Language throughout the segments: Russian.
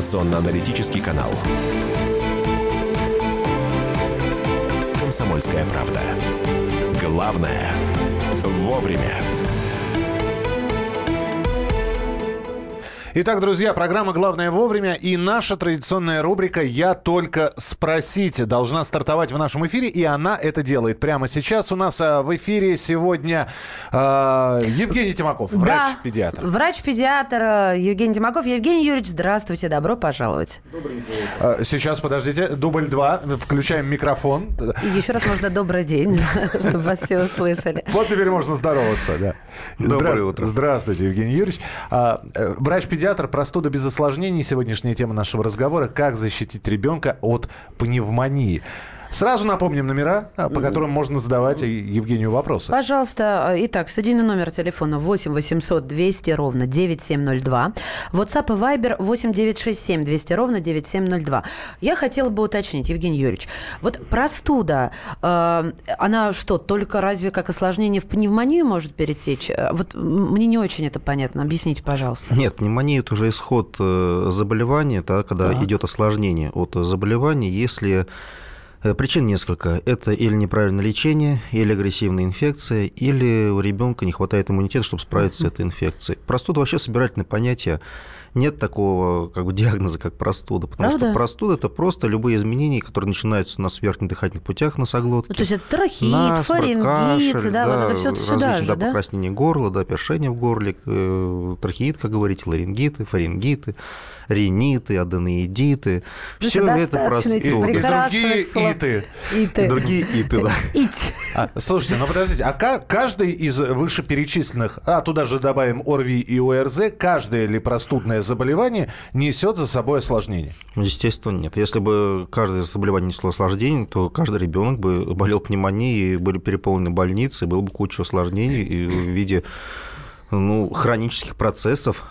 информационно-аналитический канал. «Комсомольская правда». Главное – вовремя. Итак, друзья, программа «Главное вовремя» и наша традиционная рубрика «Я только спросите» должна стартовать в нашем эфире, и она это делает прямо сейчас. У нас а, в эфире сегодня э, Евгений Тимаков, врач-педиатр. Да, врач-педиатр э, Евгений Тимаков. Евгений Юрьевич, здравствуйте, добро пожаловать. А, сейчас, подождите, дубль два, включаем микрофон. И еще раз можно «добрый день», чтобы вас все услышали. Вот теперь можно здороваться, да. Доброе утро. Здравствуйте, Евгений Юрьевич. Э, врач-педиатр педиатр, простуда без осложнений. Сегодняшняя тема нашего разговора. Как защитить ребенка от пневмонии. Сразу напомним номера, а, по которым можно задавать Евгению вопросы. Пожалуйста. Итак, студийный номер телефона 8 800 200 ровно 9702. WhatsApp и Viber 8 967 200 ровно 9702. Я хотела бы уточнить, Евгений Юрьевич, вот простуда, э, она что, только разве как осложнение в пневмонию может перетечь? Э, вот мне не очень это понятно. Объясните, пожалуйста. Нет, пневмония – это уже исход э, заболевания, да, когда так. идет осложнение от заболевания, если Э, причин несколько. Это или неправильное лечение, или агрессивная инфекция, или у ребенка не хватает иммунитета, чтобы справиться с этой инфекцией. Простуда вообще собирательное понятие. Нет такого как бы, диагноза, как простуда, потому Правда? что простуда – это просто любые изменения, которые начинаются у нас в верхних дыхательных путях носоглотки. Ну, то есть это трахеит, насморк, фарингит, кашель, да, да, вот это все сюда же, да, да? покраснение горла, да, першение в горле, э, трахеит, как говорите, ларингиты, фарингиты риниты, аденоидиты. Все это простуда. И, другие иты. иты. Другие иты, да. А, слушайте, ну подождите, а каждый из вышеперечисленных, а туда же добавим ОРВИ и ОРЗ, каждое ли простудное заболевание несет за собой осложнение? Естественно, нет. Если бы каждое заболевание несло осложнение, то каждый ребенок бы болел пневмонией, были переполнены больницы, было бы куча осложнений в виде ну, хронических процессов,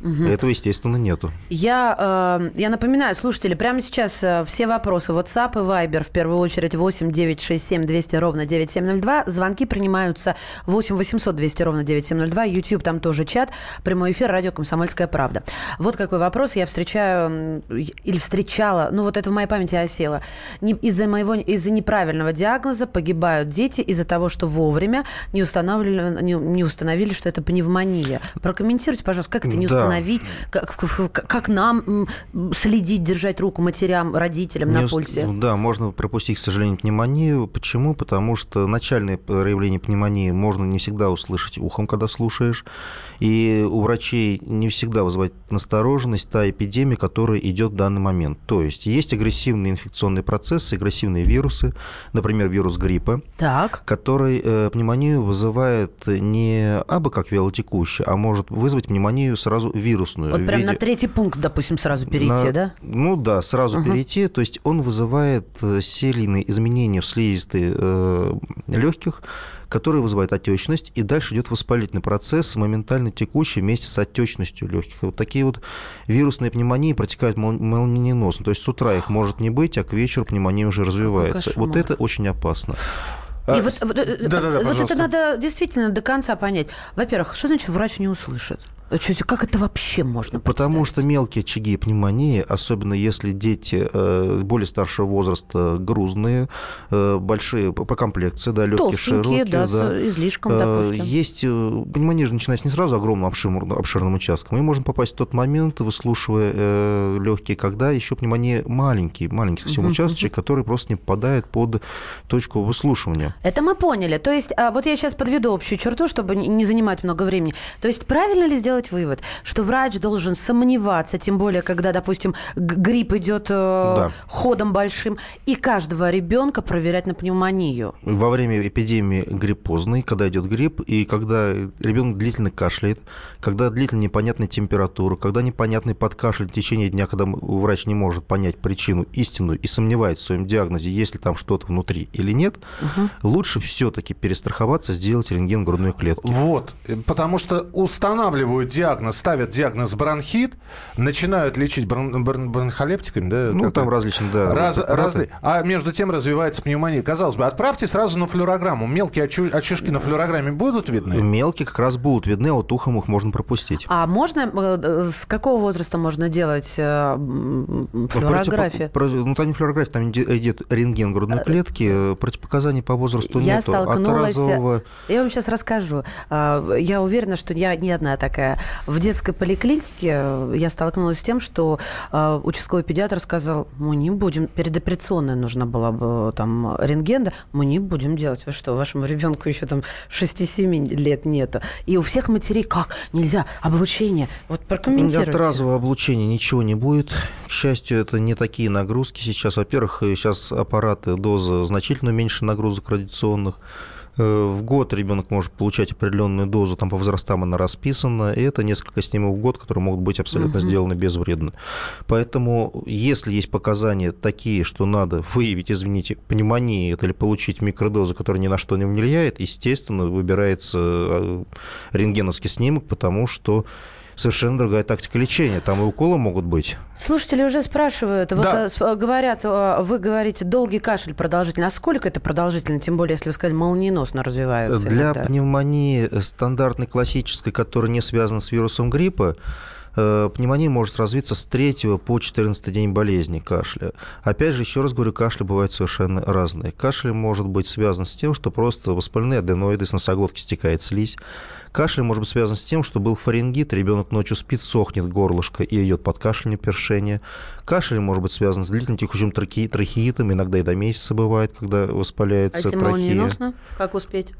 Угу. Этого, естественно, нету. Я, э, я напоминаю, слушатели, прямо сейчас э, все вопросы WhatsApp и Viber, в первую очередь 8 967 200 ровно 9702. Звонки принимаются 8 800 200 ровно 9702. YouTube, там тоже чат. Прямой эфир, радио «Комсомольская правда». Вот какой вопрос я встречаю или встречала, ну вот это в моей памяти осело. Не, из-за моего, из-за неправильного диагноза погибают дети из-за того, что вовремя не установили, не, не установили, что это пневмония. Прокомментируйте, пожалуйста, как это не установили? Остановить? Как, как нам следить, держать руку матерям, родителям на пульсе? Да, можно пропустить, к сожалению, пневмонию. Почему? Потому что начальное проявление пневмонии можно не всегда услышать ухом, когда слушаешь. И у врачей не всегда вызывает настороженность та эпидемия, которая идет в данный момент. То есть есть агрессивные инфекционные процессы, агрессивные вирусы, например, вирус гриппа, так. который э, пневмонию вызывает не абы как вялотекущий, а может вызвать пневмонию сразу вирусную. Вот прям виде... на третий пункт, допустим, сразу перейти, на... да? Ну да, сразу угу. перейти. То есть он вызывает э, серийные изменения в слизистой э, легких, которые вызывают отечность, и дальше идет воспалительный процесс, моментально текущий вместе с отечностью легких. Вот такие вот вирусные пневмонии протекают молниеносно. То есть с утра их может не быть, а к вечеру пневмония уже развивается. Вот это очень опасно. И а, вот, да, да, да, вот это надо действительно до конца понять. Во-первых, что значит врач не услышит? Как это вообще можно Потому что мелкие очаги пневмонии, особенно если дети э, более старшего возраста грузные, э, большие по комплекции, да, легкие, широкие. да, да. с излишком, э, допустим. Есть, пневмония же начинается не сразу огромным обширным, обширным участком. Мы можем попасть в тот момент, выслушивая легкие, когда еще пневмония маленький, маленький совсем участочек, который просто не попадает под точку выслушивания. Это мы поняли. То есть, а, вот я сейчас подведу общую черту, чтобы не занимать много времени. То есть, правильно ли сделать сделать вывод, что врач должен сомневаться, тем более, когда, допустим, грипп идет э, да. ходом большим, и каждого ребенка проверять на пневмонию. Во время эпидемии гриппозной, когда идет грипп, и когда ребенок длительно кашляет, когда длительно непонятная температура, когда непонятный подкашель в течение дня, когда врач не может понять причину истинную и сомневается в своем диагнозе, есть ли там что-то внутри или нет, угу. лучше все-таки перестраховаться, сделать рентген грудной клетки. Вот, потому что устанавливают устанавливают диагноз, ставят диагноз бронхит, начинают лечить брон, брон, бронхолептиками, да? Ну, там различные, да. Раз, разли... А между тем развивается пневмония. Казалось бы, отправьте сразу на флюорограмму. Мелкие очишки на флюорограмме будут видны? Мелкие как раз будут видны, а вот ухом их можно пропустить. А можно, э, с какого возраста можно делать э, флюорографию? Ну, там не флюорография, там идет рентген грудной клетки, противопоказаний по возрасту я нету. Столкнулась... Разового... Я вам сейчас расскажу. А, я уверена, что я не одна такая. В детской поликлинике я столкнулась с тем, что а, участковый педиатр сказал, мы не будем, передоперационная нужна была бы там рентген, мы не будем делать. Вы что, вашему ребенку еще там 6-7 лет нету. И у всех матерей как? Нельзя, облучение. Вот прокомментируйте. От разового облучения ничего не будет. К счастью, это не такие нагрузки сейчас. Во-первых, сейчас аппараты, доза значительно меньше нагрузок радиационных. Э, в год ребенок может получать определенную дозу, там по возрастам она расписана, и это несколько снимок в год, которые могут быть абсолютно угу. сделаны безвредно. Поэтому, если есть показания такие, что надо выявить, извините, пневмонию или получить микродозу, которая ни на что не влияет, естественно, выбирается э, рентгеновский снимок, потому что совершенно другая тактика лечения. Там и уколы могут быть. Слушатели уже спрашивают, вот да. Э, говорят, э, вы говорите, долгий кашель продолжительный. А сколько это продолжительно? Тем более, если вы сказали, молниеносно развивается. Для иногда. пневмонии стандартной классической, которая не связана с вирусом гриппа, Э, пневмония может развиться с 3 по 14 день болезни кашля. Опять же, еще раз говорю, кашли бывают совершенно разные. Кашель может быть связан с тем, что просто воспаленные аденоиды, с носоглотки стекает слизь. Кашель может быть связан с тем, что был фарингит, ребенок ночью спит, сохнет горлышко и идет под кашляние, першение. Кашель может быть связан с длительным текущим трахеитом, иногда и до месяца бывает, когда воспаляется а если трахея. как успеть?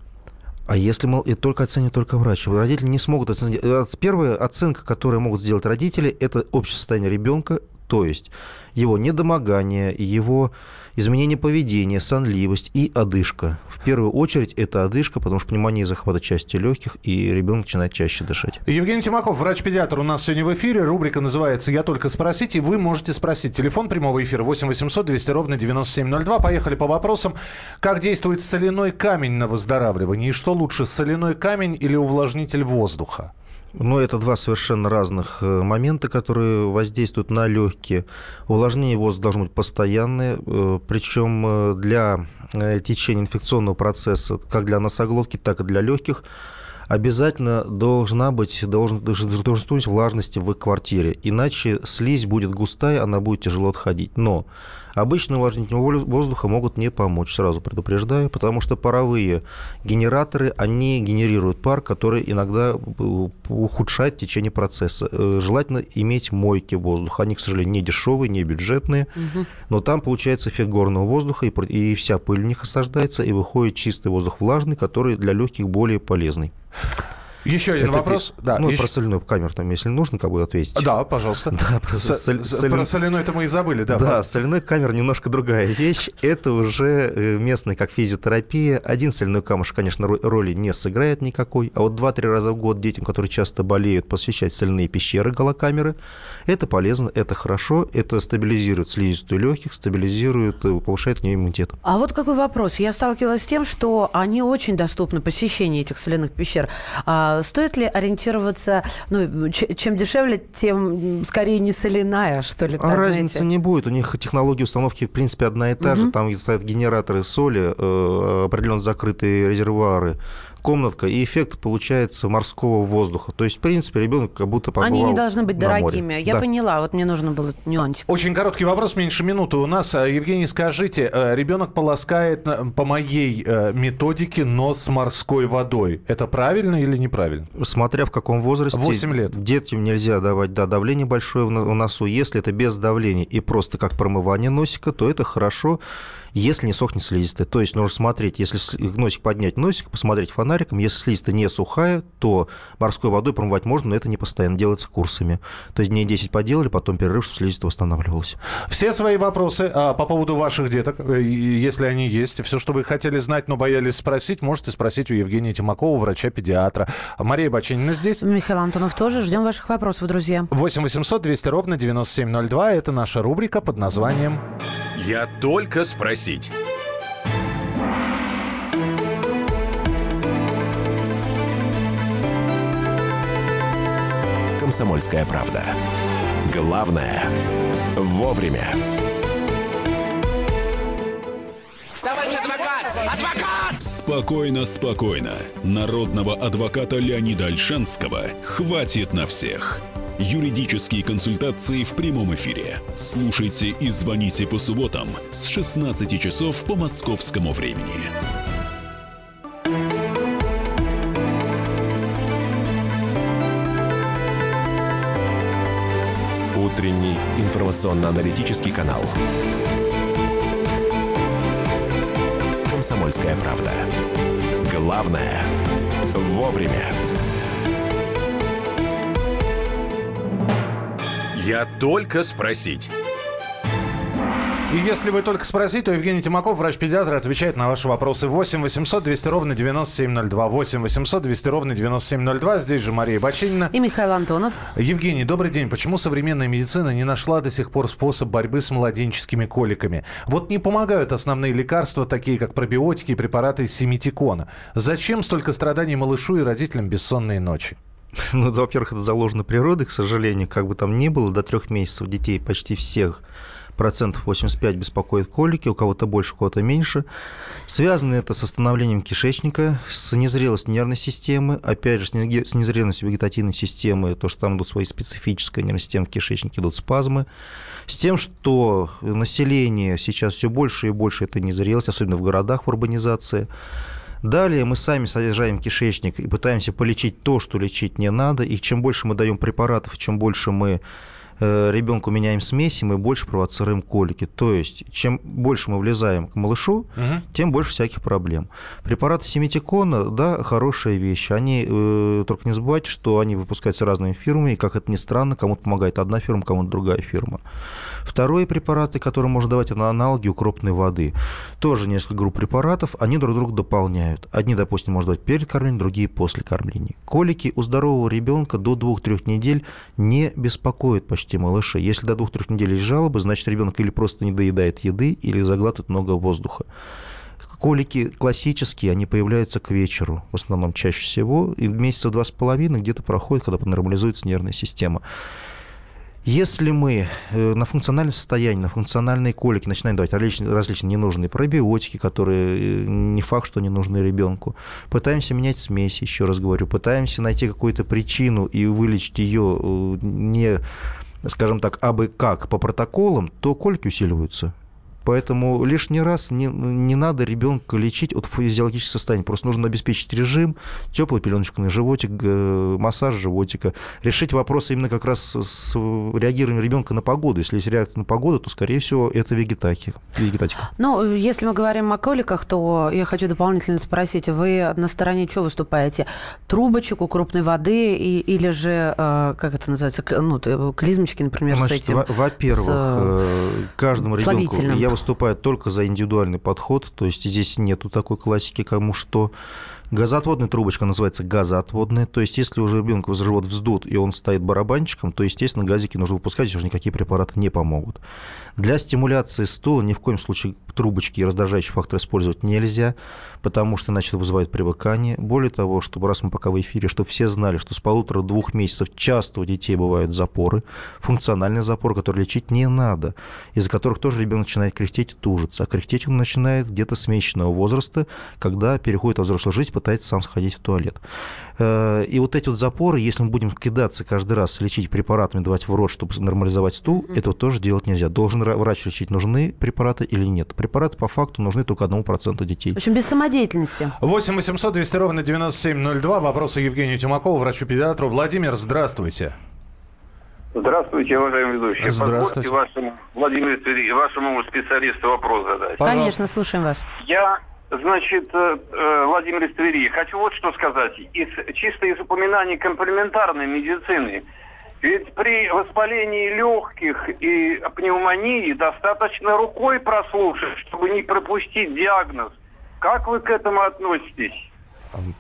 А если мол, и только оценит только врач, родители не смогут оценить. Э, первая оценка, которую могут сделать родители, это общее состояние ребенка, то есть его недомогание, его изменение поведения, сонливость и одышка. В первую очередь это одышка, потому что пневмония захватывает части легких, и ребенок начинает чаще дышать. Евгений Тимаков, врач-педиатр, у нас сегодня в эфире. Рубрика называется «Я только спросить», и вы можете спросить. Телефон прямого эфира 8 800 200 ровно 9702. Поехали по вопросам. Как действует соляной камень на выздоравливание? И что лучше, соляной камень или увлажнитель воздуха? Ну, это два совершенно разных э, момента, которые воздействуют на легкие. Увлажнение воздуха должно быть постоянное, э, причем э, для течения инфекционного процесса, как для носоглотки, так и для легких, обязательно должна быть, должен, должен быть влажности в квартире. Иначе слизь будет густая, она будет тяжело отходить. Но Обычные увлажнители воздуха могут не помочь, сразу предупреждаю, потому что паровые генераторы, они генерируют пар, который иногда ухудшает течение процесса. Э, желательно иметь мойки воздуха. Они, к сожалению, не дешевые, не бюджетные, угу. но там получается эффект горного воздуха, и, вся пыль у них осаждается, и выходит чистый воздух влажный, который для легких более полезный. Еще один это, вопрос. Да, ну, еще... про соляную камеру, там, если нужно, как бы ответить. Да, пожалуйста. Да, про, С... соль... про соляной это мы и забыли, да. Да, соляной камера немножко другая вещь. Это уже э, местная, как физиотерапия. Один соляной камушек, конечно, роли не сыграет никакой. А вот два-три раза в год детям, которые часто болеют, посвящать соляные пещеры, голокамеры, это полезно, это хорошо, это стабилизирует слизистую легких, стабилизирует, э, повышает у иммунитет. А вот какой вопрос. Я сталкивалась с тем, что они очень доступны, посещение этих соляных пещер. А стоит ли ориентироваться, ну, чем дешевле, тем скорее не соляная, что ли? Так, а разницы не будет. У них технология установки, в принципе, одна и та угу. же. Там стоят генераторы соли, э, определенно закрытые резервуары комнатка, и эффект получается морского воздуха. То есть, в принципе, ребенок как будто побывал Они не должны быть дорогими. Море. Я да. поняла, вот мне нужно было нюансик. Очень короткий вопрос, меньше минуты у нас. Э, Евгений, скажите, э, ребенок полоскает по моей э, методике нос с морской водой. Это правильно или неправильно? Смотря в каком возрасте. 8 лет. Детям нельзя давать да, давление большое в носу. Если это без давления и просто как промывание носика, то это хорошо если не сохнет слизистая. То есть нужно смотреть, если носик поднять носик, посмотреть фонариком, если слизистая не сухая, то морской водой промывать можно, но это не постоянно делается курсами. То есть дней 10 поделали, потом перерыв, чтобы слизистая восстанавливалась. Все свои вопросы а, по поводу ваших деток, э, если они есть, все, что вы хотели знать, но боялись спросить, можете спросить у Евгения Тимакова, врача-педиатра. Мария Бачинина здесь. Михаил Антонов тоже. Ждем ваших вопросов, друзья. 8 800 200 ровно 9702. Это наша рубрика под названием «Я только спросил» спросить. «Комсомольская правда». Главное – вовремя. Товарищ адвокат! Адвокат! Спокойно, спокойно. Народного адвоката Леонида Альшанского хватит на всех. Юридические консультации в прямом эфире. Слушайте и звоните по субботам с 16 часов по московскому времени. Утренний информационно-аналитический канал. «Комсомольская правда». Главное – вовремя. Я только спросить. И если вы только спросите, то Евгений Тимаков, врач-педиатр, отвечает на ваши вопросы. 8 800 200 ровно 9702. 8 800 200 ровно 9702. Здесь же Мария Бачинина. И Михаил Антонов. Евгений, добрый день. Почему современная медицина не нашла до сих пор способ борьбы с младенческими коликами? Вот не помогают основные лекарства, такие как пробиотики и препараты симитикона. Зачем столько страданий малышу и родителям бессонные ночи? Ну, во-первых, это заложено природой, к сожалению, как бы там ни было, до трех месяцев детей почти всех процентов 85 беспокоит колики, у кого-то больше, у кого-то меньше. Связано это с остановлением кишечника, с незрелостью нервной системы, опять же, с незрелостью вегетативной системы, то, что там идут свои специфические нервные системы в кишечнике, идут спазмы, с тем, что население сейчас все больше и больше это незрелость, особенно в городах, в урбанизации. Далее мы сами содержаем кишечник и пытаемся полечить то, что лечить не надо. И чем больше мы даем препаратов, чем больше мы Э, ребенку меняем смеси, мы больше провоцируем колики. То есть, чем больше мы влезаем к малышу, угу. тем больше всяких проблем. Препараты семитикона, да, хорошая вещь. Они, э, только не забывайте, что они выпускаются разными фирмами, и, как это ни странно, кому-то помогает одна фирма, кому-то другая фирма. Вторые препараты, которые можно давать, это аналоги укропной воды. Тоже несколько групп препаратов, они друг друга дополняют. Одни, допустим, можно давать перед кормлением, другие после кормления. Колики у здорового ребенка до 2-3 недель не беспокоят почти малыша. Если до 2-3 недель есть жалобы, значит, ребенок или просто не доедает еды, или заглатывает много воздуха. Колики классические, они появляются к вечеру, в основном чаще всего, и месяца два с половиной где-то проходит, когда нормализуется нервная система. Если мы э, на функциональное состояние, на функциональные колики начинаем давать различные, различные ненужные пробиотики, которые э, не факт, что не нужны ребенку, пытаемся менять смеси, еще раз говорю, пытаемся найти какую-то причину и вылечить ее э, не скажем так, абы как по протоколам, то кольки усиливаются. Поэтому лишний раз не, не надо ребенка лечить от физиологического состояния. Просто нужно обеспечить режим, теплую пеленочку на животик, массаж животика. Решить вопрос именно как раз с реагированием ребенка на погоду. Если есть реакция на погоду, то, скорее всего, это вегетатика. вегетатика. Ну, если мы говорим о коликах, то я хочу дополнительно спросить, вы на стороне чего выступаете? Трубочек у крупной воды и, или же, э, как это называется, ну, клизмочки, например, Значит, с этим? Во-первых. Э, каждому ребенку... Я выступают только за индивидуальный подход, то есть здесь нету такой классики, кому что. Газоотводная трубочка называется газоотводная, то есть если уже ребенку живот вздут и он стоит барабанчиком, то, естественно, газики нужно выпускать, уже никакие препараты не помогут. Для стимуляции стула ни в коем случае трубочки и раздражающий фактор использовать нельзя, потому что иначе это вызывает привыкание. Более того, чтобы раз мы пока в эфире, чтобы все знали, что с полутора-двух месяцев часто у детей бывают запоры, функциональный запор, который лечить не надо, из-за которых тоже ребенок начинает кряхтеть и тужиться. А кряхтеть он начинает где-то с месячного возраста, когда переходит во взрослую жизнь, пытается сам сходить в туалет. Э, и вот эти вот запоры, если мы будем кидаться каждый раз, лечить препаратами, давать в рот, чтобы нормализовать стул, mm-hmm. этого тоже делать нельзя. Должен врач лечить, нужны препараты или нет. Препараты по факту нужны только одному проценту детей. В общем, без самодеятельности. 8 800 200 ровно 9702. Вопросы Евгению Тимакову, врачу-педиатру. Владимир, здравствуйте. Здравствуйте, уважаемый ведущий. Здравствуйте. Позвольте вашему, Владимиру, вашему специалисту вопрос задать. Пожалуйста. Конечно, слушаем вас. Я Значит, э, э, Владимир из Твери, хочу вот что сказать. Из, чисто из упоминаний комплементарной медицины. Ведь при воспалении легких и пневмонии достаточно рукой прослушать, чтобы не пропустить диагноз. Как вы к этому относитесь?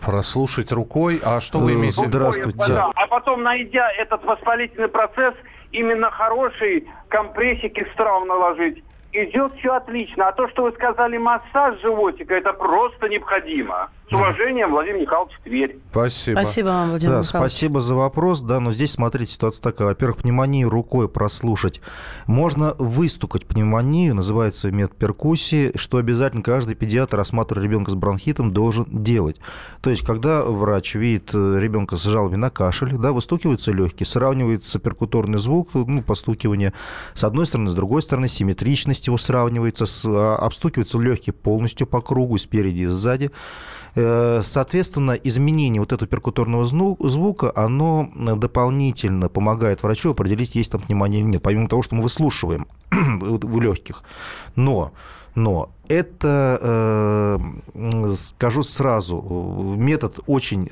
Прослушать рукой? А что вы имеете в виду? Здравствуйте. Да. А потом, найдя этот воспалительный процесс, именно хороший компрессик из трав наложить идет все отлично. А то, что вы сказали, массаж животика, это просто необходимо. С уважением, Владимир Михайлович Тверь. Спасибо. Спасибо вам, Владимир Да, Михайлович. спасибо за вопрос. Да, но здесь, смотрите, ситуация такая. Во-первых, пневмонию рукой прослушать. Можно выстукать пневмонию, называется метод перкуссии, что обязательно каждый педиатр, рассматривая ребенка с бронхитом, должен делать. То есть, когда врач видит э, ребенка с жалобами на кашель, да, выстукиваются легкие, сравнивается перкуторный звук, ну, постукивание с одной стороны, с другой стороны, симметричность его сравнивается, с, а, обстукиваются легкие полностью по кругу, спереди и сзади. Э, Соответственно, изменение вот этого перкуторного звука, оно э, дополнительно помогает врачу определить, есть там пневмония или нет, помимо того, что мы выслушиваем у легких. Но, но это, э, скажу сразу, метод очень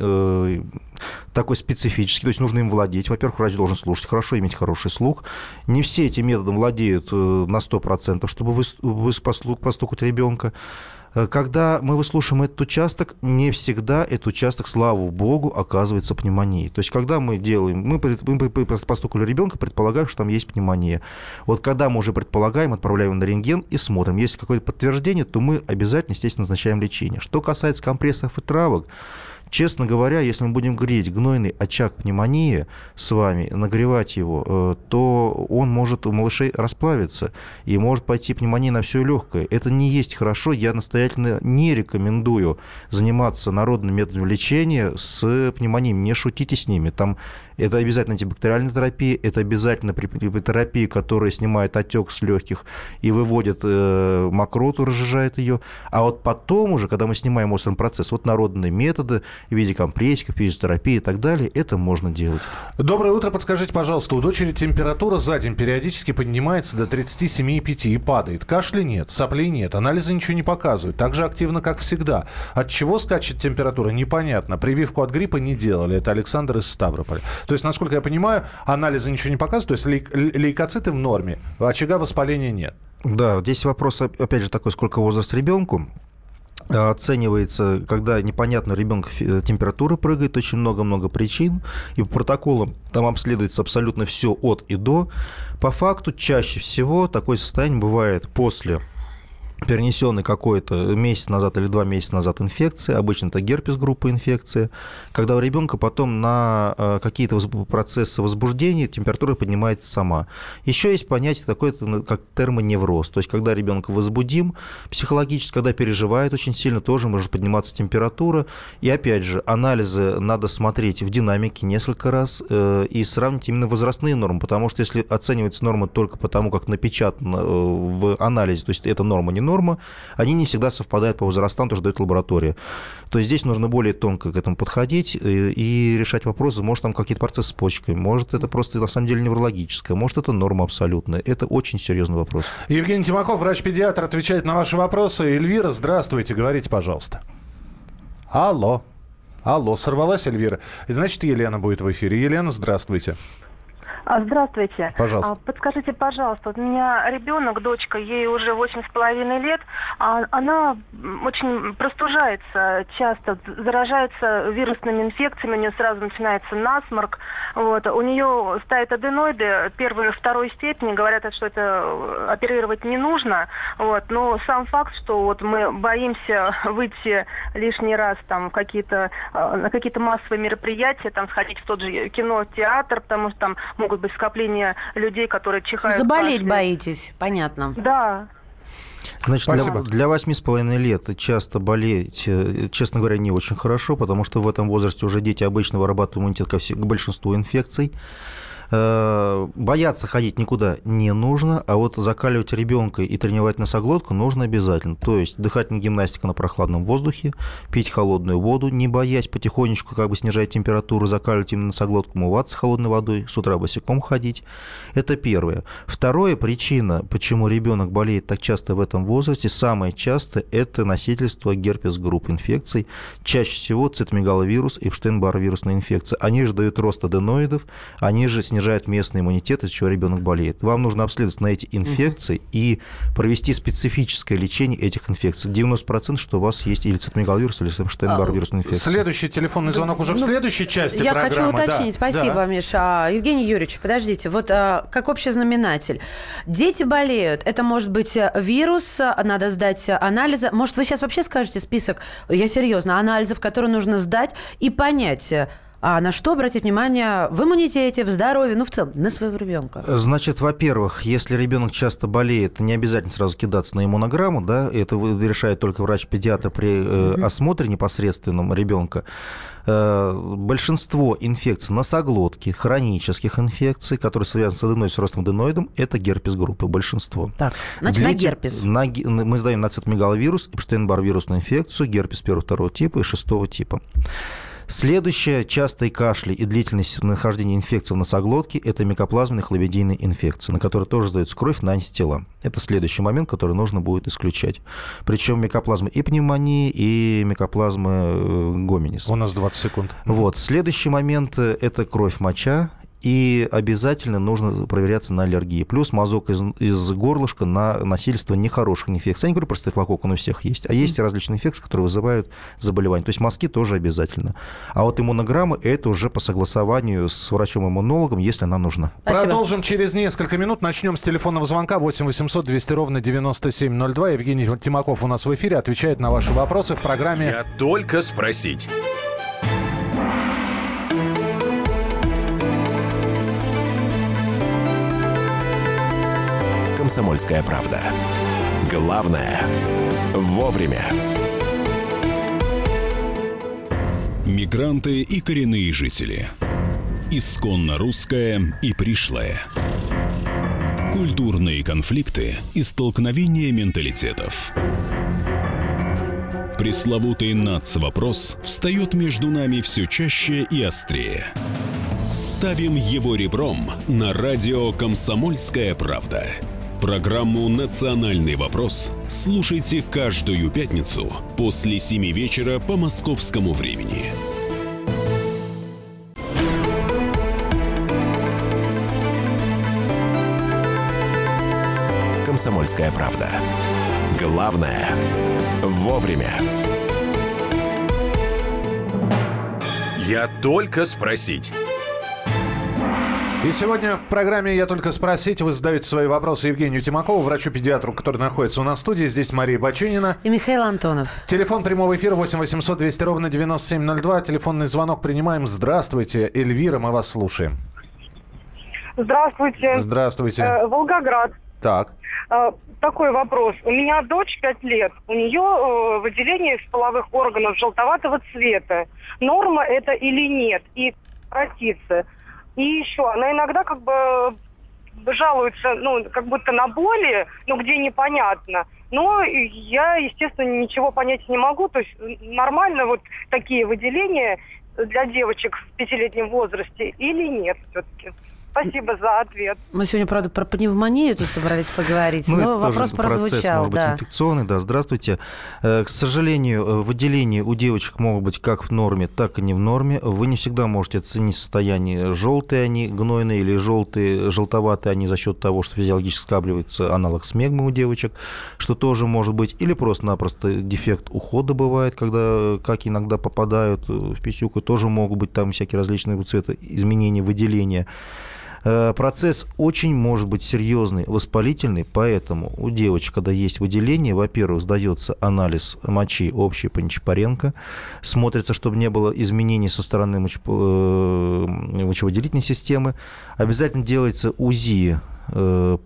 такой специфический, то есть нужно им владеть. Во-первых, врач должен слушать хорошо, иметь хороший слух. Не все этим методом владеют на 100%, чтобы выс- выс- постукать ребенка. Э, Когда мы выслушаем этот участок, не всегда этот участок, слава богу, оказывается пневмонией. То есть, когда мы делаем, мы, мы постукали ребенка, предполагаем, что там есть пневмония. Вот когда мы уже предполагаем, отправляем на рентген и смотрим. Если какое-то подтверждение, то мы обязательно, естественно, назначаем лечение. Что касается компрессов и травок, Честно говоря, если мы будем греть гнойный очаг пневмонии с вами, нагревать его, э, то он может у малышей расплавиться и может пойти пневмония на все легкое. Это не есть хорошо. Я настоятельно не рекомендую заниматься народным методом лечения с пневмонией. Не шутите с ними. Там это обязательно антибактериальная терапия, это обязательно терапия, которая снимает отек с легких и выводит э, мокроту, разжижает ее. А вот потом уже, когда мы снимаем острый процесс, вот народные методы в виде компрессиков, физиотерапии и так далее, это можно делать. Доброе утро. Подскажите, пожалуйста, у дочери температура за день периодически поднимается до 37,5 и падает. Кашля нет, соплей нет, анализы ничего не показывают. Так же активно, как всегда. От чего скачет температура, непонятно. Прививку от гриппа не делали. Это Александр из Ставрополя. То есть, насколько я понимаю, анализы ничего не показывают. То есть лейк- лей- лейкоциты в норме, очага воспаления нет. Да, здесь вопрос, опять же, такой, сколько возраст ребенку. А, Оценивается, когда непонятно, у ребенка фи- температура прыгает, очень много-много причин, и по протоколам там обследуется абсолютно все от и до. По факту чаще всего такое состояние бывает после перенесенной какой-то месяц назад или два месяца назад инфекции, обычно это герпес группа инфекции, когда у ребенка потом на э, какие-то процессы возбуждения температура поднимается сама. Еще есть понятие такое, как термоневроз, то есть когда ребенка возбудим психологически, когда переживает очень сильно, тоже может подниматься температура. И опять же, анализы надо смотреть в динамике несколько раз э, и сравнить именно возрастные нормы, потому что если оценивается норма только потому, как напечатано э, в анализе, то есть это норма, не норма, они не всегда совпадают по возрастам, тоже дает лаборатория. То есть здесь нужно более тонко к этому подходить э, и решать вопросы. Может, там какие-то процессы с почкой, может, это просто на самом деле неврологическое, может, это норма абсолютная. Это очень серьезный вопрос. Евгений Тимаков, врач-педиатр, отвечает на ваши вопросы. Эльвира, здравствуйте, говорите, пожалуйста. Алло. Алло, сорвалась Эльвира. Значит, Елена будет в эфире. Елена, здравствуйте. А, Здравствуйте. Пожалуйста. А, Подскажите, пожалуйста, вот у меня ребенок, дочка, ей уже восемь с половиной лет, а она очень простужается часто, заражается вирусными инфекциями, у нее сразу начинается насморк. Вот. У нее стоят аденоиды первой и второй степени, говорят, что это э, оперировать не нужно. Вот. Но сам факт, что вот мы боимся выйти лишний раз там в какие-то, э, на какие-то массовые мероприятия, там сходить в тот же кино, театр, потому что там могут быть скопления людей, которые чихают. Заболеть кашляют. боитесь, понятно. Да. Значит, для, Спасибо. для 8,5 лет часто болеть, э, честно говоря, не очень хорошо, потому что в этом возрасте уже дети обычно вырабатывают иммунитет ко все- к большинству инфекций. Э, Бояться ходить никуда не нужно, а вот закаливать ребенка и тренировать носоглотку нужно обязательно. То есть дыхательная гимнастика на прохладном воздухе, пить холодную воду, не боясь потихонечку как бы снижать температуру, закаливать именно носоглотку, умываться холодной водой, с утра босиком ходить. Это первое. Второе причина, почему ребенок болеет так часто в этом возрасте, самое часто это носительство герпес-групп инфекций. Чаще всего цитомегаловирус и Эпштейн-Бар вирусная инфекция. Они же дают рост аденоидов, они же снижают снижают местный иммунитет, из-за чего ребенок болеет. Вам нужно обследовать на эти инфекции и провести специфическое лечение этих инфекций. 90% что у вас есть или цитомегаловирус, или Штейнбар вирусная инфекция. Следующий телефонный звонок уже в Ну, следующей части Я программы. хочу уточнить, Да, спасибо, да. Миша. А, Евгений Юрьевич, подождите, вот а, как общий знаменатель. Дети болеют, это может быть э, вирус, а, надо сдать э, анализы. Может, вы сейчас вообще скажете список, я серьезно, анализов, которые нужно сдать и понять, э, а на что обратить внимание в иммунитете, в здоровье, ну, в целом, на своего ребенка. Значит, во-первых, если ребенок часто болеет, не обязательно сразу кидаться на иммунограмму, да, это решает только врач-педиатр при э, осмотре непосредственном ребенка. Э, большинство инфекций носоглотки, хронических инфекций, которые связаны с аденой, с ростом аденоидом, это герпес группы, большинство. Так, значит, на Длитель- герпес. на мы сдаем на цитомегаловирус, Эпштейн-Бар вирусную инфекцию, герпес первого-второго типа и шестого типа. Следующее, частые кашли и длительность нахождения инфекции в носоглотке – это микоплазменные хламидийные инфекции, на которые тоже сдается кровь на антитела. Это следующий момент, который нужно будет исключать. Причем микоплазмы и пневмонии, и микоплазмы э, гоминис. У нас 20 секунд. Вот. Следующий момент это кровь моча. И обязательно нужно проверяться на аллергии. Плюс мазок из, из горлышка на насильство нехороших инфекций. Я не говорю про стафилококк, он у всех есть. А есть различные инфекции, которые вызывают заболевания. То есть мазки тоже обязательно. А вот иммунограммы – это уже по согласованию с врачом-иммунологом, если она нужна. Спасибо. Продолжим через несколько минут. Начнем с телефонного звонка 8 800 200 ровно 9702. Евгений Тимаков у нас в эфире отвечает на ваши вопросы в программе Я только спросить. «Комсомольская правда». Главное – вовремя. Мигранты и коренные жители. Исконно русское и пришлое. Культурные конфликты и столкновения менталитетов. Пресловутый НАЦ-вопрос встает между нами все чаще и острее. Ставим его ребром на радио «Комсомольская правда». Программу «Национальный вопрос» слушайте каждую пятницу после 7 вечера по московскому времени. «Комсомольская правда». Главное – вовремя. Я только спросить. И сегодня в программе «Я только спросить» вы задаете свои вопросы Евгению Тимакову, врачу-педиатру, который находится у нас в студии. Здесь Мария Бачинина. И Михаил Антонов. Телефон прямого эфира 8 800 200 ровно 9702. Телефонный звонок принимаем. Здравствуйте, Эльвира, мы вас слушаем. Здравствуйте. Здравствуйте. Э, Волгоград. Так. Э, Такой вопрос. У меня дочь 5 лет. У нее э, выделение из половых органов желтоватого цвета. Норма это или нет? И прекратится. И еще, она иногда как бы жалуется, ну, как будто на боли, ну, где непонятно. Но я, естественно, ничего понять не могу. То есть нормально вот такие выделения для девочек в пятилетнем возрасте или нет все-таки? Спасибо за ответ. Мы сегодня, правда, про пневмонию тут собрались поговорить, Ну, но вопрос процесс, прозвучал. может быть, инфекционный, да, здравствуйте. Э, К сожалению, э, выделения у девочек могут быть как в норме, так и не в норме. Вы не всегда можете оценить состояние, желтые они гнойные или желтые, желтоватые они за счет того, что физиологически скапливается аналог смегмы у девочек, что тоже может быть, или просто-напросто дефект ухода бывает, когда, как иногда попадают э, в писюку, тоже могут быть там всякие различные цвета изменения, выделения. Э, Процесс очень может быть серьезный, воспалительный, поэтому у девочек, когда есть выделение, во-первых, сдается анализ мочи общий по смотрится, чтобы не было изменений со стороны э, мочевыделительной системы, обязательно делается УЗИ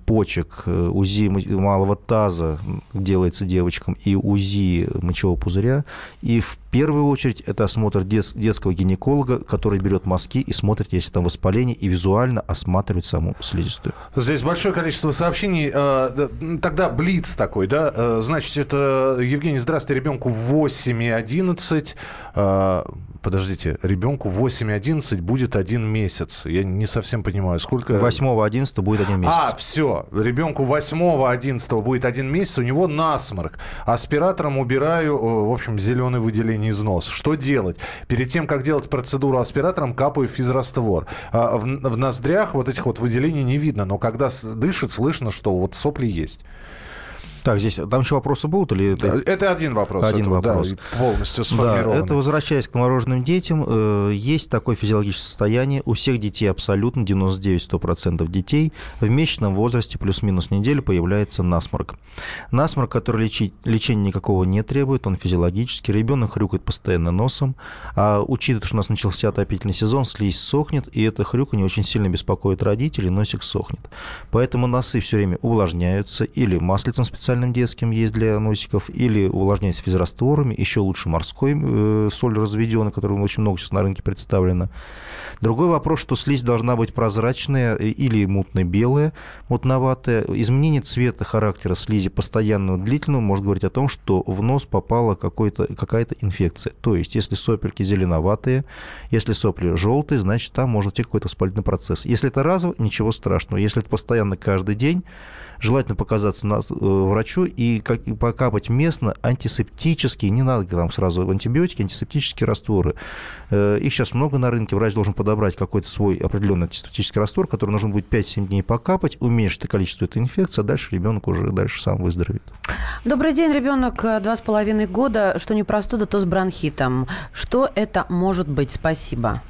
почек, э, УЗИ малого таза делается девочкам и УЗИ мочевого пузыря. И в первую очередь это осмотр дет- детского гинеколога, который берет мазки и смотрит, если там воспаление, и визуально осматривает саму слизистую. Здесь большое количество сообщений. Э, да, Тогда Блиц такой, да? Э, Значит, это, Евгений, здравствуйте, ребенку 8 и 11. Подождите, ребенку 8-11 будет один месяц. Я не совсем понимаю, сколько... 8-11 будет один месяц. А, все. Ребенку 8-11 будет один месяц, у него насморк. Аспиратором убираю, э, в общем, зеленое выделение из носа. Что делать? Перед тем, как делать процедуру аспиратором, капаю физраствор. А в, в ноздрях вот этих вот выделений не видно, но когда дышит, слышно, что вот сопли есть. Так, здесь там еще вопросы будут? Или это... Это один вопрос. Один это, да, вопрос. и полностью Да, сформированный. это возвращаясь к новорожденным детям, э, есть такое физиологическое состояние у всех детей абсолютно, 99-100% детей, в месячном возрасте плюс-минус неделю появляется насморк. Насморк, который лечить, лечения никакого не требует, он физиологический, ребенок хрюкает постоянно носом, а учитывая, что у нас начался отопительный сезон, слизь сохнет, и это хрюканье очень сильно беспокоит родителей, носик сохнет. Поэтому носы все время увлажняются или маслицем специальным детским есть для носиков, или увлажняются физрастворами, еще лучше морской э, соль разведенной, которая очень много сейчас на рынке представлена. Другой вопрос, что слизь должна быть прозрачная э, или мутно-белая, мутноватая. Изменение цвета характера слизи постоянного длительного может говорить о том, что в нос попала какая-то инфекция. То есть, если сопельки зеленоватые, если сопли желтые, значит, там может идти какой-то воспалительный процесс. Если это разово, ничего страшного. Если это постоянно каждый день, желательно показаться на, э, врачу и как, и покапать местно антисептические, не надо там сразу антибиотики, антисептические растворы. Э, их сейчас много на рынке, врач должен подобрать какой-то свой определенный антисептический раствор, который нужно будет 5-7 дней покапать, уменьшить количество этой инфекции, а дальше ребенок уже дальше сам выздоровеет. Добрый день, ребенок э, два с половиной года. Что не простуда, то с бронхитом. Что это может быть? Спасибо.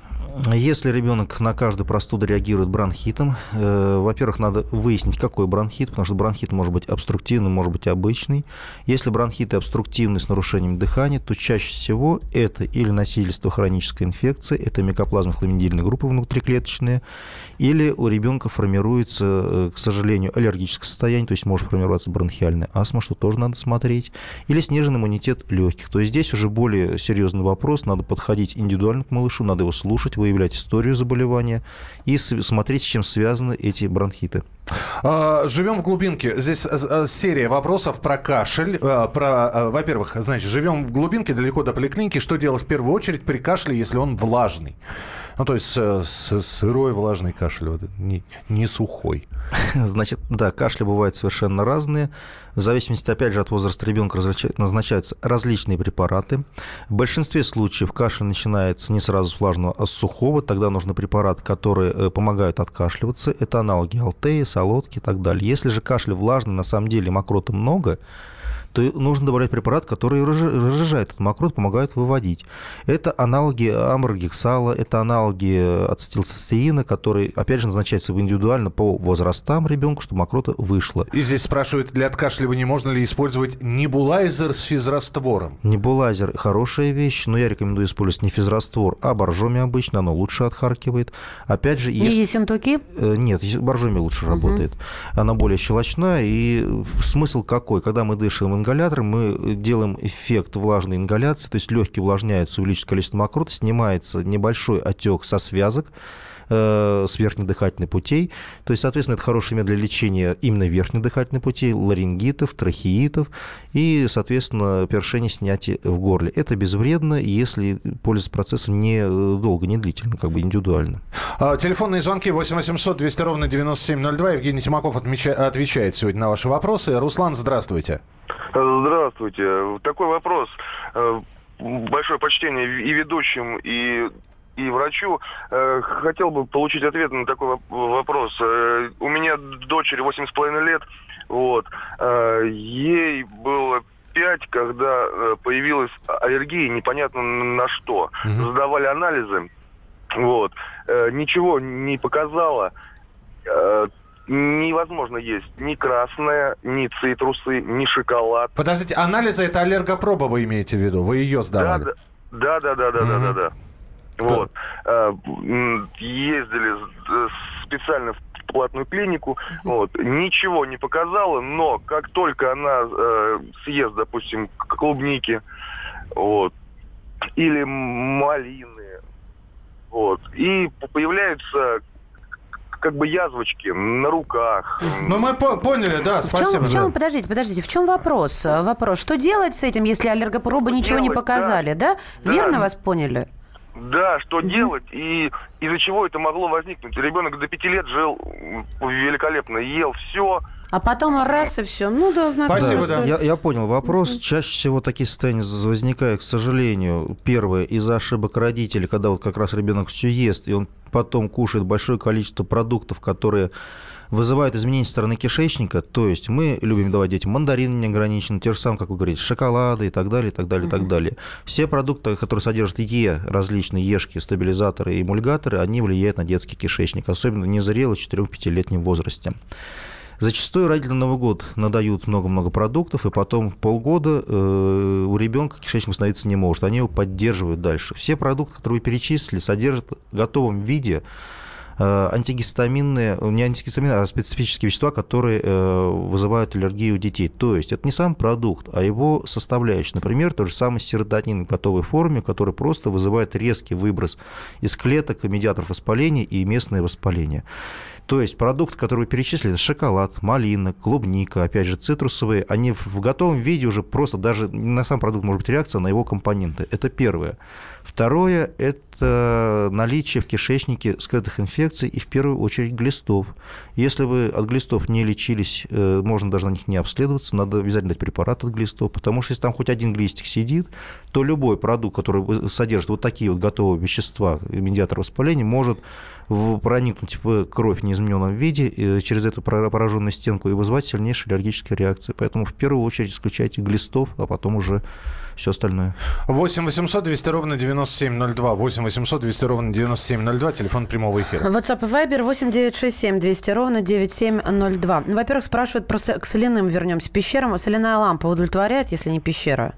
Если ребенок на каждую простуду реагирует бронхитом, э, во-первых, надо выяснить, какой бронхит, потому что бронхит может быть обструктивный, может быть обычный. Если бронхит обструктивный с нарушением дыхания, то чаще всего это или носительство хронической инфекции, это микоплазма хламидильной группы внутриклеточные, или у ребенка формируется, э, к сожалению, аллергическое состояние, то есть может формироваться бронхиальная астма, что тоже надо смотреть, или сниженный иммунитет легких. То есть здесь уже более серьезный вопрос, надо подходить индивидуально к малышу, надо его слушать, выявлять историю заболевания и смотреть, с чем связаны эти бронхиты. А, Живем в глубинке. Здесь э, э, серия вопросов про кашель. А, Про, э, во-первых, значит, живем в глубинке, далеко до поликлиники. Что делать в первую очередь при кашле, если он влажный? Ну, то есть э, с- сырой влажный кашель, вот, не, не сухой. Значит, да, кашли бывают совершенно разные. В зависимости, опять же, от возраста ребенка назначаются различные препараты. В большинстве случаев кашель начинается не сразу с влажного, а с сухого. Тогда нужны препараты, которые э, помогают откашливаться. Это аналоги алтеи, солодки и так далее. Если же кашель влажный, на самом деле мокроты много, то нужно добавлять препарат, который разжи- разжижает этот мокрот, помогает выводить. Это аналоги амброгексала, это аналоги ацетилцистеина, которые, опять же, назначаются индивидуально по возрастам ребенка, чтобы мокрота вышла. И здесь спрашивают, для откашливания можно ли использовать небулайзер с физраствором? Небулайзер – хорошая вещь, но я рекомендую использовать не физраствор, а боржоми обычно, оно лучше отхаркивает. Опять же, Не если... ессентуки? Э, Нет, боржоми лучше работает. Она более щелочная. И смысл какой? Когда мы дышим ингалятором, мы делаем эффект влажной ингаляции, то есть легкие увлажняются, увеличивается количество мокроты, снимается небольшой отек со связок э, с верхних дыхательных путей. То есть, соответственно, это хорошее место для лечения именно верхних дыхательных путей, ларингитов, трахеитов и, соответственно, першение снятия в горле. Это безвредно, если пользоваться процессом не э, долго, не длительно, как бы индивидуально. А, Телефонные звонки 8 800 200 ровно 9702. Евгений Тимаков отмеча- отвечает сегодня на ваши вопросы. Руслан, здравствуйте. Здравствуйте. Такой вопрос. Э, Большое почтение и ведущим, и и врачу. Э, Хотел бы получить ответ на такой воп- вопрос. Э, У меня дочери 8,5 лет. Вот. Э, Ей было 5, когда появилась аллергия, непонятно на что. Сдавали анализы. Вот. Ничего не показало. Невозможно есть ни красное, ни цитрусы, ни шоколад. Подождите, анализы это аллергопроба вы имеете в виду? Вы ее сдавали? Да, да, да, да, да, да, да. Вот. Э, Ездили э, специально в платную клинику. Вот. Ничего не показало, но как только она э, съест, допустим, к- клубники, вот, или малины, вот, и появляются как бы язвочки на руках. Ну, мы по- поняли, да, В чем, спасибо. в чем- да. подождите, подождите, в чем вопрос? Вопрос, что делать с этим, если аллергопробы ничего не делать, показали, да? Да. Верно вас поняли? Да, что делать и из-за чего это могло возникнуть. Ребенок до пяти лет жил великолепно, ел все. А потом раз и все. Ну да, знакомство. Да, Я, я понял вопрос. Чаще всего такие состояния возникают, к сожалению, первое, из-за ошибок родителей, когда вот как раз ребенок все ест, и он потом кушает большое количество продуктов, которые вызывают изменения стороны кишечника. То есть мы любим давать детям мандарины неограниченно, те же самые, как вы говорите, шоколады и так далее, и так далее, и так далее. Все продукты, которые содержат Е, различные ешки, стабилизаторы и эмульгаторы, они влияют на детский кишечник, особенно в незрелом 4-5-летнем возрасте. Зачастую родители на Новый год надают много-много продуктов, и потом полгода э, у ребенка кишечник восстановиться не может. Они его поддерживают дальше. Все продукты, которые вы перечислили, содержат в готовом виде антигистаминные, не антигистаминные, а специфические вещества, которые э, вызывают аллергию у детей. То есть это не сам продукт, а его составляющие. Например, тот же самый серотонин в готовой форме, который просто вызывает резкий выброс из клеток медиаторов воспаления и местное воспаление. То есть продукты, которые вы перечислили, шоколад, малина, клубника, опять же, цитрусовые, они в готовом виде уже просто даже на сам продукт может быть реакция на его компоненты. Это первое. Второе – это наличие в кишечнике скрытых инфекций и в первую очередь глистов. Если вы от глистов не лечились, э, можно даже на них не обследоваться, надо обязательно дать препарат от глистов, потому что если там хоть один глистик сидит, то любой продукт, который содержит вот такие вот готовые вещества, медиатор воспаления, может проникнуть в кровь в неизмененном виде э, через эту пораженную стенку и вызвать сильнейшие аллергические реакции. Поэтому в первую очередь исключайте глистов, а потом уже все остальное. 8 800 200 ровно 9702. 8 800 200 ровно 9702. Телефон прямого эфира. WhatsApp и Viber 8 967 200 ровно 9702. Ну, во-первых, спрашивают про к соляным вернемся. Пещерам соляная лампа удовлетворяет, если не пещера?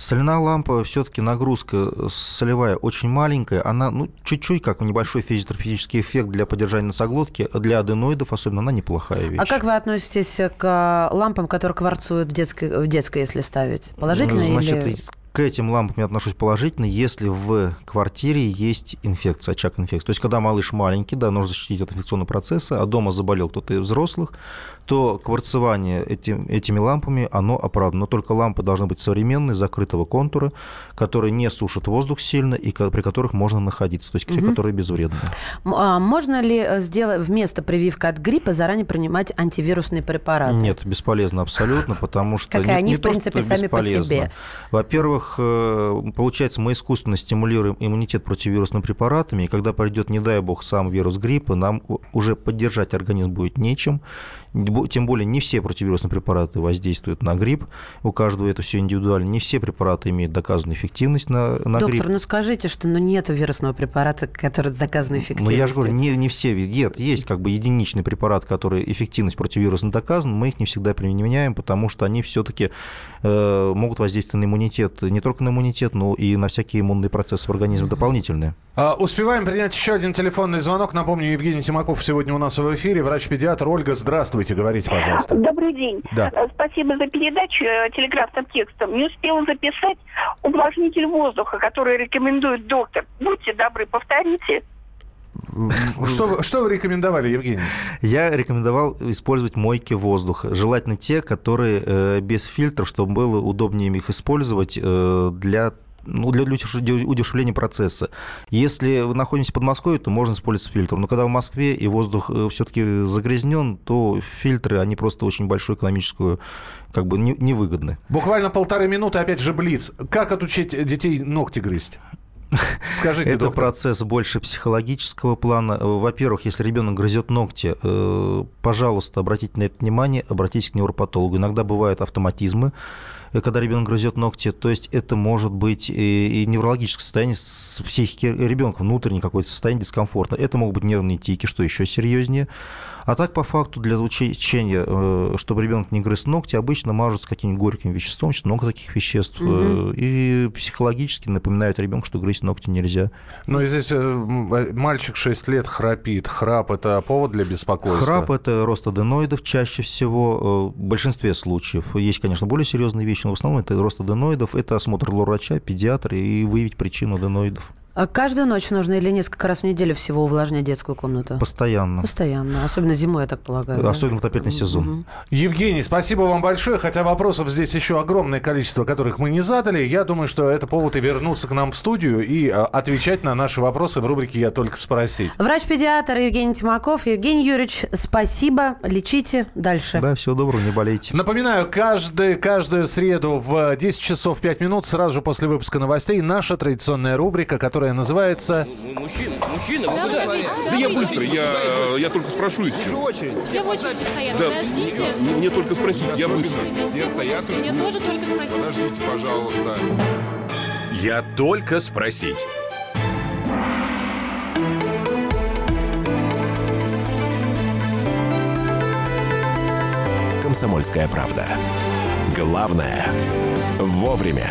Соляная лампа, все-таки нагрузка солевая очень маленькая. Она, ну, чуть-чуть, как небольшой физиотерапевтический эффект для поддержания носоглотки. Для аденоидов особенно она неплохая вещь. А как вы относитесь к лампам, которые кварцуют в детской, в детской если ставить? Положительно Значит, или... К этим лампам я отношусь положительно, если в квартире есть инфекция, очаг инфекции. То есть, когда малыш маленький, да, нужно защитить от инфекционного процесса, а дома заболел кто-то из взрослых, то кварцевание этим, этими лампами, оно оправдано. Но только лампы должны быть современные, закрытого контура, которые не сушат воздух сильно и при которых можно находиться. То есть, угу. которые безвредные. А можно ли сделать вместо прививки от гриппа заранее принимать антивирусные препараты? Нет, бесполезно абсолютно, потому что... Как не, они, в принципе, сами по себе. Во-первых, во-первых, э, получается, мы искусственно стимулируем иммунитет противовирусными препаратами, и когда придет, не дай бог, сам вирус гриппа, нам уже поддержать организм будет нечем, тем более не все противовирусные препараты воздействуют на грипп, у каждого это все индивидуально, не все препараты имеют доказанную эффективность на, на Доктор, грипп. Доктор, ну скажите, что ну, нет вирусного препарата, который доказан эффективность. Ну я же говорю, не, не все, нет, есть как бы единичный препарат, который эффективность противовирусная доказана, мы их не всегда применяем, потому что они все-таки э, могут воздействовать на иммунитет не только на иммунитет, но и на всякие иммунные процессы в организме дополнительные. А, успеваем принять еще один телефонный звонок. Напомню, Евгений Тимаков сегодня у нас в эфире, врач-педиатр. Ольга, здравствуйте, говорите, пожалуйста. Добрый день. Да. Э, Спасибо за передачу э, телеграфным текстом. Не успела записать увлажнитель воздуха, который рекомендует доктор. Будьте добры, повторите. Что, вы- что вы рекомендовали, Евгений? Я рекомендовал использовать мойки воздуха. Желательно те, которые э, без фильтров, чтобы было удобнее их использовать э, для ну, для удеш- удешевления процесса. Если вы находитесь в Подмосковье, то можно использовать фильтр. Но когда в Москве и воздух все-таки загрязнен, то фильтры, они просто очень большую экономическую, как бы не- невыгодны. Буквально полторы минуты, опять же, Блиц. Как отучить детей ногти грызть? Скажите, Это доктор. процесс больше психологического плана. Во-первых, если ребенок грызет ногти, э, пожалуйста, обратите на это внимание, обратитесь к невропатологу. Иногда бывают автоматизмы, э, когда ребенок грызет ногти. То есть это может быть и, неврологическое состояние с психики ребенка, внутреннее какое-то состояние дискомфорта. Это могут быть нервные тики, что еще серьезнее. А так, по факту, для лечения, э, чтобы ребенок не грыз ногти, обычно мажут с каким-нибудь горьким веществом, много таких веществ. Э, И психологически напоминают ребенку, что грызть ногти нельзя. Ну, и здесь э, э, мальчик 6 лет храпит. Храп – это повод для беспокойства? Храп – это рост аденоидов чаще всего. э, В большинстве случаев. Есть, конечно, более серьезные вещи, но в основном это рост аденоидов. Это осмотр лор-врача, педиатра и выявить причину аденоидов. А каждую ночь нужно или несколько раз в неделю всего увлажнять детскую комнату? Постоянно. Постоянно. Особенно зимой, я так полагаю. да? Особенно в отопительный сезон. Евгений, спасибо вам большое. Хотя вопросов здесь еще огромное количество, которых мы не задали. Я думаю, что это повод и вернуться к нам в студию и а, отвечать на наши вопросы в рубрике «Я только спросить». Врач-педиатр Евгений Тимаков. Евгений Юрьевич, спасибо. Лечите дальше. Да, всего доброго, не болейте. Напоминаю, каждый, каждую среду в 10 часов 5 минут, сразу же после выпуска новостей, наша традиционная рубрика, которая называется... Мужчина, мужчина, вы куда? Да я быстро, я, я только спрошу и все. Все в очереди стоят, Да, подождите. ну, мне только спросить, я быстро. Все стоят. Мне тоже только спросить. Подождите, пожалуйста. Я только спросить. «Комсомольская правда». Главное – вовремя.